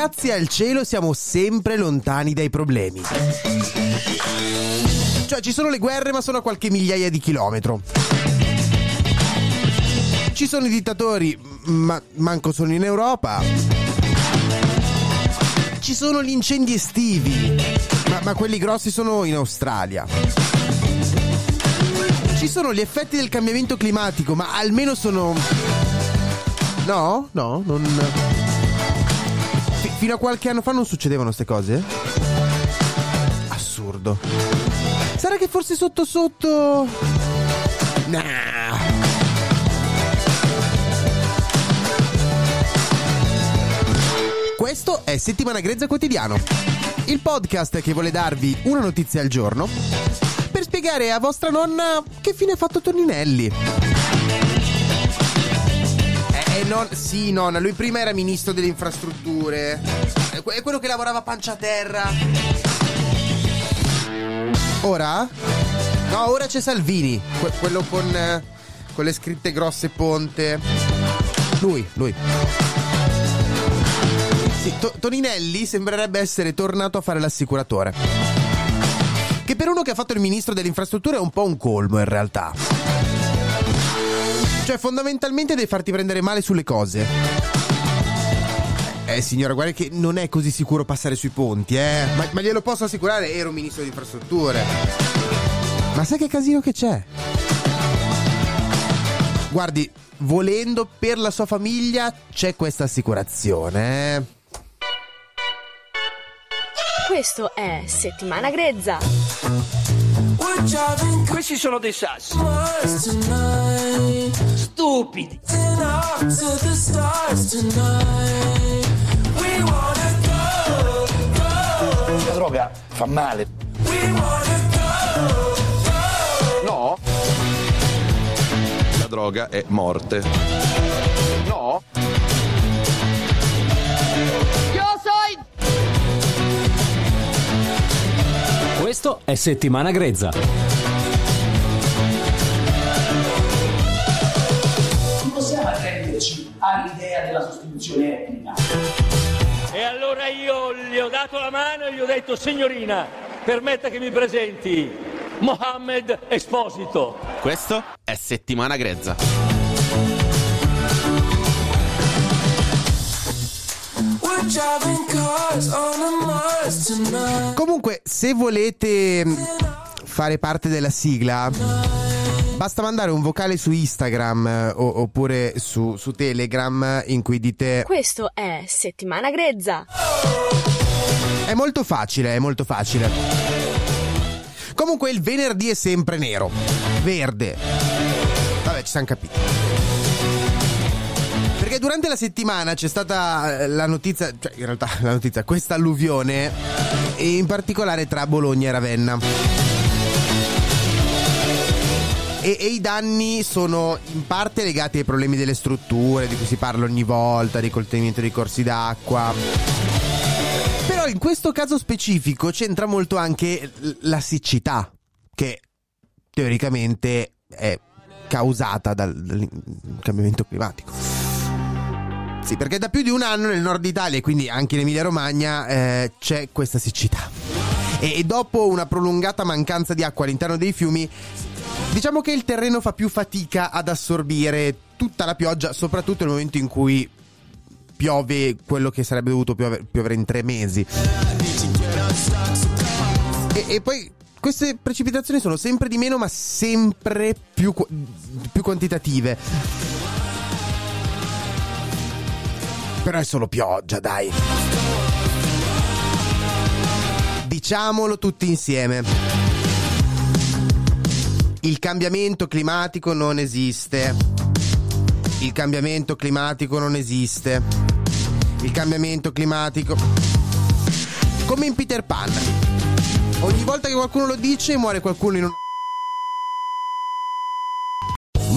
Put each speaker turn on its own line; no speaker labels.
Grazie al cielo siamo sempre lontani dai problemi. Cioè, ci sono le guerre, ma sono a qualche migliaia di chilometro. Ci sono i dittatori, ma manco sono in Europa. Ci sono gli incendi estivi, ma, ma quelli grossi sono in Australia. Ci sono gli effetti del cambiamento climatico, ma almeno sono No, no, non. Fi- fino a qualche anno fa non succedevano queste cose? Assurdo. Sarà che forse sotto sotto. Nah. Questo è Settimana Grezza Quotidiano, il podcast che vuole darvi una notizia al giorno per spiegare a vostra nonna che fine ha fatto Toninelli. Eh, non, sì, nonna, lui prima era ministro delle infrastrutture. È que- è quello che lavorava pancia a terra. Ora? No, ora c'è Salvini. que- quello con, eh, con le scritte grosse ponte. Lui, lui. Sì, To- Toninelli sembrerebbe essere tornato a fare l'assicuratore. Che per uno che ha fatto il ministro delle infrastrutture è un po' un colmo in realtà. Cioè, fondamentalmente devi farti prendere male sulle cose. Eh, signora, guarda che non è così sicuro passare sui ponti, eh. Ma, ma glielo posso assicurare, ero ministro di infrastrutture. Ma sai che casino che c'è? Guardi, volendo per la sua famiglia c'è questa assicurazione, eh.
Questo è Settimana Grezza.
Questi sono dei sassi. Stupidi.
La droga fa male.
No. La droga è morte. No.
Questo è Settimana Grezza.
Della sostituzione etnica.
E allora io gli ho dato la mano e gli ho detto, signorina, permetta che mi presenti Mohammed Esposito.
Questo è Settimana Grezza.
Comunque, se volete mh, fare parte della sigla, basta mandare un vocale su Instagram eh, o- oppure su, su Telegram in cui dite
Questo è Settimana Grezza.
È molto facile, è molto facile. Comunque il venerdì è sempre nero. Verde. Vabbè, ci siamo capiti. Perché durante la settimana c'è stata eh, la notizia, cioè in realtà la notizia, questa alluvione, in particolare tra Bologna e Ravenna. E, e i danni sono in parte legati ai problemi delle strutture, di cui si parla ogni volta, di contenimento dei corsi d'acqua. Però in questo caso specifico c'entra molto anche la siccità, che teoricamente è causata dal, cambiamento climatico. Sì, perché da più di un anno nel nord Italia e quindi anche in Emilia Romagna eh, c'è questa siccità. E dopo una prolungata mancanza di acqua all'interno dei fiumi, diciamo che il terreno fa più fatica ad assorbire tutta la pioggia, soprattutto nel momento in cui piove quello che sarebbe dovuto piovere, piovere in tre mesi. E, e poi queste precipitazioni sono sempre di meno, ma sempre più, più quantitative. Però è solo pioggia, dai. Diciamolo tutti insieme. Il cambiamento climatico non esiste. Il cambiamento climatico non esiste. Il cambiamento climatico. Come in Peter Pan. Ogni volta che qualcuno lo dice, muore qualcuno in un.